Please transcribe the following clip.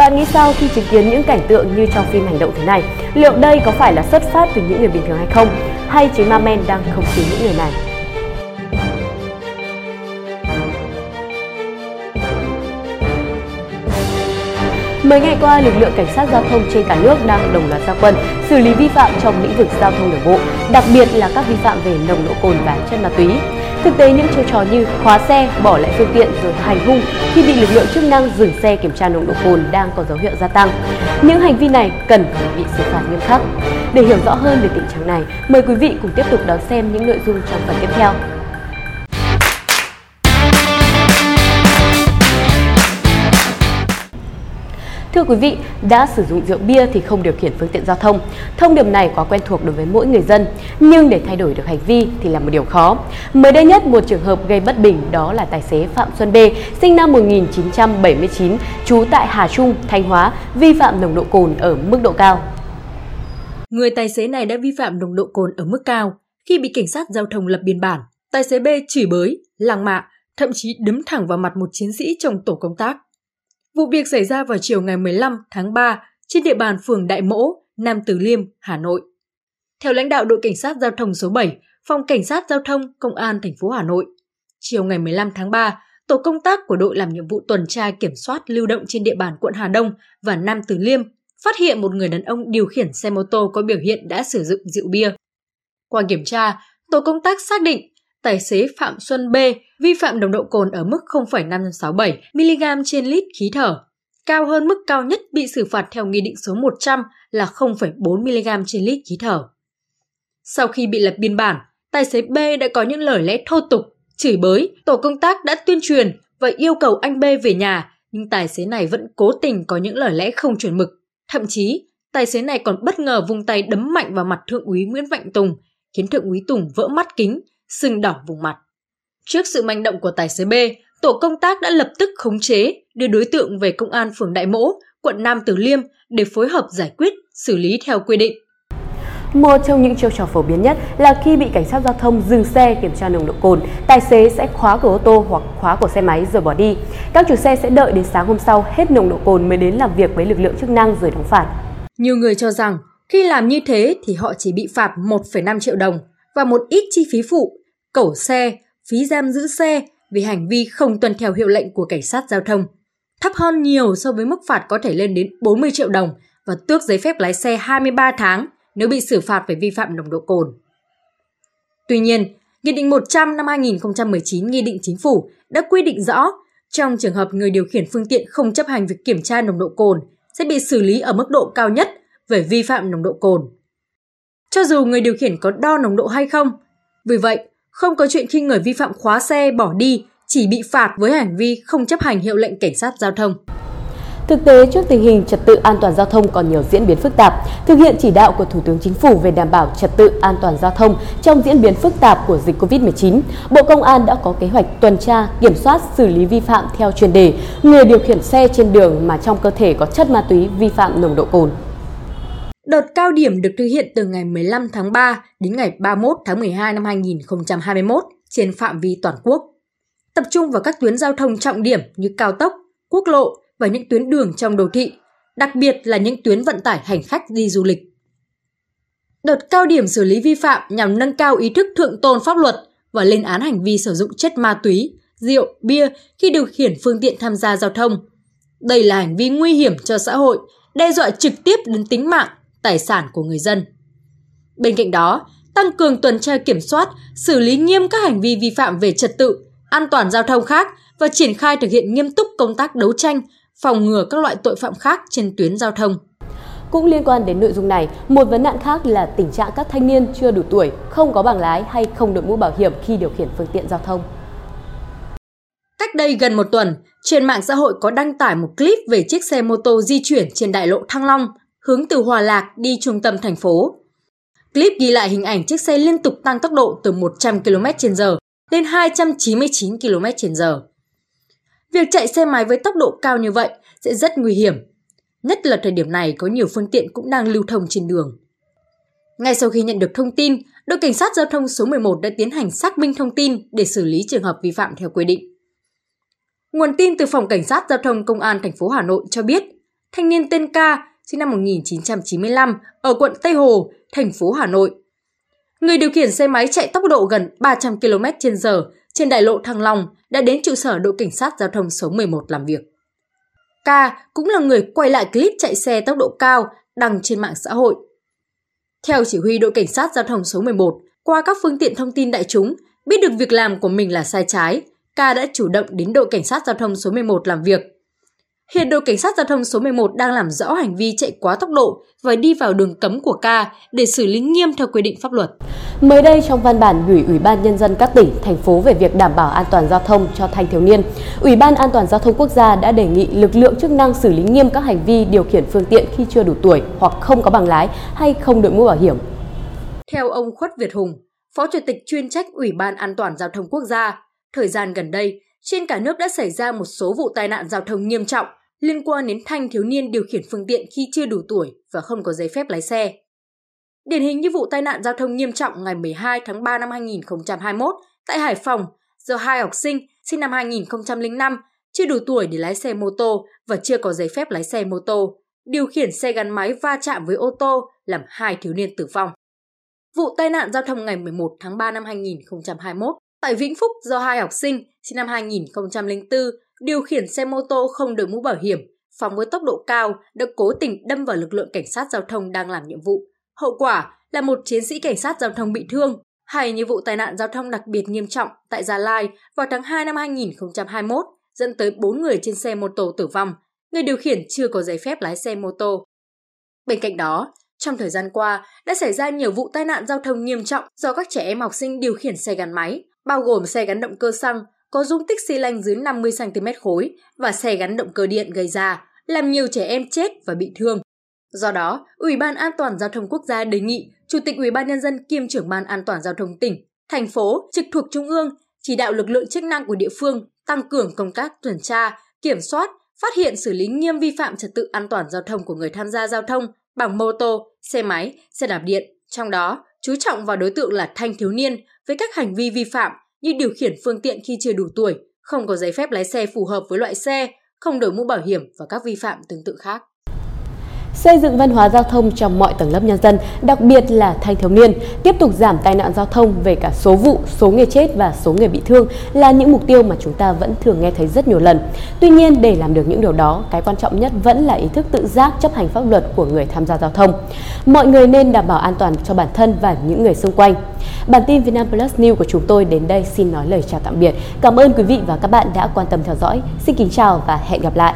Bạn nghĩ sao khi chứng kiến những cảnh tượng như trong phim hành động thế này? Liệu đây có phải là xuất phát từ những người bình thường hay không? Hay chính ma men đang khống chế những người này? Mấy ngày qua, lực lượng cảnh sát giao thông trên cả nước đang đồng loạt gia quân xử lý vi phạm trong lĩnh vực giao thông đường bộ, đặc biệt là các vi phạm về nồng độ cồn và chất ma túy. Thực tế những chiêu trò như khóa xe, bỏ lại phương tiện rồi hành hung khi bị lực lượng chức năng dừng xe kiểm tra nồng độ cồn đang có dấu hiệu gia tăng. Những hành vi này cần phải bị xử phạt nghiêm khắc. Để hiểu rõ hơn về tình trạng này, mời quý vị cùng tiếp tục đón xem những nội dung trong phần tiếp theo. Thưa quý vị, đã sử dụng rượu bia thì không điều khiển phương tiện giao thông. Thông điệp này quá quen thuộc đối với mỗi người dân, nhưng để thay đổi được hành vi thì là một điều khó. Mới đây nhất một trường hợp gây bất bình đó là tài xế Phạm Xuân B, sinh năm 1979, trú tại Hà Trung, Thanh Hóa, vi phạm nồng độ cồn ở mức độ cao. Người tài xế này đã vi phạm nồng độ cồn ở mức cao khi bị cảnh sát giao thông lập biên bản. Tài xế B chửi bới, lăng mạ, thậm chí đấm thẳng vào mặt một chiến sĩ trong tổ công tác. Vụ việc xảy ra vào chiều ngày 15 tháng 3 trên địa bàn phường Đại Mỗ, Nam Từ Liêm, Hà Nội. Theo lãnh đạo đội cảnh sát giao thông số 7, phòng cảnh sát giao thông công an thành phố Hà Nội, chiều ngày 15 tháng 3, tổ công tác của đội làm nhiệm vụ tuần tra kiểm soát lưu động trên địa bàn quận Hà Đông và Nam Từ Liêm phát hiện một người đàn ông điều khiển xe mô tô có biểu hiện đã sử dụng rượu bia. Qua kiểm tra, tổ công tác xác định tài xế Phạm Xuân B vi phạm nồng độ cồn ở mức 0,567 mg trên lít khí thở, cao hơn mức cao nhất bị xử phạt theo Nghị định số 100 là 0,4 mg trên lít khí thở. Sau khi bị lập biên bản, tài xế B đã có những lời lẽ thô tục, chửi bới, tổ công tác đã tuyên truyền và yêu cầu anh B về nhà, nhưng tài xế này vẫn cố tình có những lời lẽ không chuẩn mực. Thậm chí, tài xế này còn bất ngờ vung tay đấm mạnh vào mặt Thượng úy Nguyễn Mạnh Tùng, khiến Thượng úy Tùng vỡ mắt kính, sưng đỏ vùng mặt. Trước sự manh động của tài xế B, tổ công tác đã lập tức khống chế, đưa đối tượng về công an phường Đại Mỗ, quận Nam Từ Liêm để phối hợp giải quyết, xử lý theo quy định. Một trong những chiêu trò phổ biến nhất là khi bị cảnh sát giao thông dừng xe kiểm tra nồng độ cồn, tài xế sẽ khóa cửa ô tô hoặc khóa của xe máy rồi bỏ đi. Các chủ xe sẽ đợi đến sáng hôm sau hết nồng độ cồn mới đến làm việc với lực lượng chức năng rồi đóng phạt. Nhiều người cho rằng khi làm như thế thì họ chỉ bị phạt 1,5 triệu đồng và một ít chi phí phụ, cẩu xe, phí giam giữ xe vì hành vi không tuân theo hiệu lệnh của cảnh sát giao thông, thấp hơn nhiều so với mức phạt có thể lên đến 40 triệu đồng và tước giấy phép lái xe 23 tháng nếu bị xử phạt về vi phạm nồng độ cồn. Tuy nhiên, Nghị định 100 năm 2019 Nghị định Chính phủ đã quy định rõ trong trường hợp người điều khiển phương tiện không chấp hành việc kiểm tra nồng độ cồn sẽ bị xử lý ở mức độ cao nhất về vi phạm nồng độ cồn. Cho dù người điều khiển có đo nồng độ hay không, vì vậy không có chuyện khi người vi phạm khóa xe bỏ đi chỉ bị phạt với hành vi không chấp hành hiệu lệnh cảnh sát giao thông. Thực tế, trước tình hình trật tự an toàn giao thông còn nhiều diễn biến phức tạp, thực hiện chỉ đạo của Thủ tướng Chính phủ về đảm bảo trật tự an toàn giao thông trong diễn biến phức tạp của dịch COVID-19, Bộ Công an đã có kế hoạch tuần tra, kiểm soát, xử lý vi phạm theo chuyên đề người điều khiển xe trên đường mà trong cơ thể có chất ma túy vi phạm nồng độ cồn. Đợt cao điểm được thực hiện từ ngày 15 tháng 3 đến ngày 31 tháng 12 năm 2021 trên phạm vi toàn quốc. Tập trung vào các tuyến giao thông trọng điểm như cao tốc, quốc lộ và những tuyến đường trong đô thị, đặc biệt là những tuyến vận tải hành khách đi du lịch. Đợt cao điểm xử lý vi phạm nhằm nâng cao ý thức thượng tôn pháp luật và lên án hành vi sử dụng chất ma túy, rượu, bia khi điều khiển phương tiện tham gia giao thông. Đây là hành vi nguy hiểm cho xã hội, đe dọa trực tiếp đến tính mạng, tài sản của người dân. Bên cạnh đó, tăng cường tuần tra kiểm soát, xử lý nghiêm các hành vi vi phạm về trật tự, an toàn giao thông khác và triển khai thực hiện nghiêm túc công tác đấu tranh, phòng ngừa các loại tội phạm khác trên tuyến giao thông. Cũng liên quan đến nội dung này, một vấn nạn khác là tình trạng các thanh niên chưa đủ tuổi, không có bằng lái hay không đội mũ bảo hiểm khi điều khiển phương tiện giao thông. Cách đây gần một tuần, trên mạng xã hội có đăng tải một clip về chiếc xe mô tô di chuyển trên đại lộ Thăng Long, hướng từ Hòa Lạc đi trung tâm thành phố. Clip ghi lại hình ảnh chiếc xe liên tục tăng tốc độ từ 100 km/h lên 299 km/h. Việc chạy xe máy với tốc độ cao như vậy sẽ rất nguy hiểm, nhất là thời điểm này có nhiều phương tiện cũng đang lưu thông trên đường. Ngay sau khi nhận được thông tin, đội cảnh sát giao thông số 11 đã tiến hành xác minh thông tin để xử lý trường hợp vi phạm theo quy định. Nguồn tin từ phòng cảnh sát giao thông công an thành phố Hà Nội cho biết, thanh niên tên Ca, sinh năm 1995, ở quận Tây Hồ, thành phố Hà Nội. Người điều khiển xe máy chạy tốc độ gần 300 km h trên đại lộ Thăng Long đã đến trụ sở đội cảnh sát giao thông số 11 làm việc. K cũng là người quay lại clip chạy xe tốc độ cao đăng trên mạng xã hội. Theo chỉ huy đội cảnh sát giao thông số 11, qua các phương tiện thông tin đại chúng, biết được việc làm của mình là sai trái, K đã chủ động đến đội cảnh sát giao thông số 11 làm việc. Hiện đội cảnh sát giao thông số 11 đang làm rõ hành vi chạy quá tốc độ và đi vào đường cấm của ca để xử lý nghiêm theo quy định pháp luật. Mới đây trong văn bản gửi Ủy ban Nhân dân các tỉnh, thành phố về việc đảm bảo an toàn giao thông cho thanh thiếu niên, Ủy ban An toàn Giao thông Quốc gia đã đề nghị lực lượng chức năng xử lý nghiêm các hành vi điều khiển phương tiện khi chưa đủ tuổi hoặc không có bằng lái hay không đội mũ bảo hiểm. Theo ông Khuất Việt Hùng, Phó Chủ tịch chuyên trách Ủy ban An toàn Giao thông Quốc gia, thời gian gần đây, trên cả nước đã xảy ra một số vụ tai nạn giao thông nghiêm trọng liên quan đến thanh thiếu niên điều khiển phương tiện khi chưa đủ tuổi và không có giấy phép lái xe. Điển hình như vụ tai nạn giao thông nghiêm trọng ngày 12 tháng 3 năm 2021 tại Hải Phòng do hai học sinh sinh năm 2005 chưa đủ tuổi để lái xe mô tô và chưa có giấy phép lái xe mô tô, điều khiển xe gắn máy va chạm với ô tô làm hai thiếu niên tử vong. Vụ tai nạn giao thông ngày 11 tháng 3 năm 2021 tại Vĩnh Phúc do hai học sinh sinh năm 2004 điều khiển xe mô tô không đội mũ bảo hiểm, phóng với tốc độ cao đã cố tình đâm vào lực lượng cảnh sát giao thông đang làm nhiệm vụ. Hậu quả là một chiến sĩ cảnh sát giao thông bị thương, hay như vụ tai nạn giao thông đặc biệt nghiêm trọng tại Gia Lai vào tháng 2 năm 2021 dẫn tới 4 người trên xe mô tô tử vong, người điều khiển chưa có giấy phép lái xe mô tô. Bên cạnh đó, trong thời gian qua đã xảy ra nhiều vụ tai nạn giao thông nghiêm trọng do các trẻ em học sinh điều khiển xe gắn máy, bao gồm xe gắn động cơ xăng, có dung tích xi lanh dưới 50 cm khối và xe gắn động cơ điện gây ra, làm nhiều trẻ em chết và bị thương. Do đó, Ủy ban An toàn giao thông quốc gia đề nghị Chủ tịch Ủy ban nhân dân kiêm trưởng ban An toàn giao thông tỉnh, thành phố trực thuộc trung ương chỉ đạo lực lượng chức năng của địa phương tăng cường công tác tuần tra, kiểm soát, phát hiện xử lý nghiêm vi phạm trật tự an toàn giao thông của người tham gia giao thông bằng mô tô, xe máy, xe đạp điện. Trong đó, chú trọng vào đối tượng là thanh thiếu niên với các hành vi vi phạm như điều khiển phương tiện khi chưa đủ tuổi, không có giấy phép lái xe phù hợp với loại xe, không đổi mũ bảo hiểm và các vi phạm tương tự khác xây dựng văn hóa giao thông trong mọi tầng lớp nhân dân, đặc biệt là thanh thiếu niên, tiếp tục giảm tai nạn giao thông về cả số vụ, số người chết và số người bị thương là những mục tiêu mà chúng ta vẫn thường nghe thấy rất nhiều lần. Tuy nhiên, để làm được những điều đó, cái quan trọng nhất vẫn là ý thức tự giác chấp hành pháp luật của người tham gia giao thông. Mọi người nên đảm bảo an toàn cho bản thân và những người xung quanh. Bản tin Vietnam Plus News của chúng tôi đến đây xin nói lời chào tạm biệt. Cảm ơn quý vị và các bạn đã quan tâm theo dõi. Xin kính chào và hẹn gặp lại.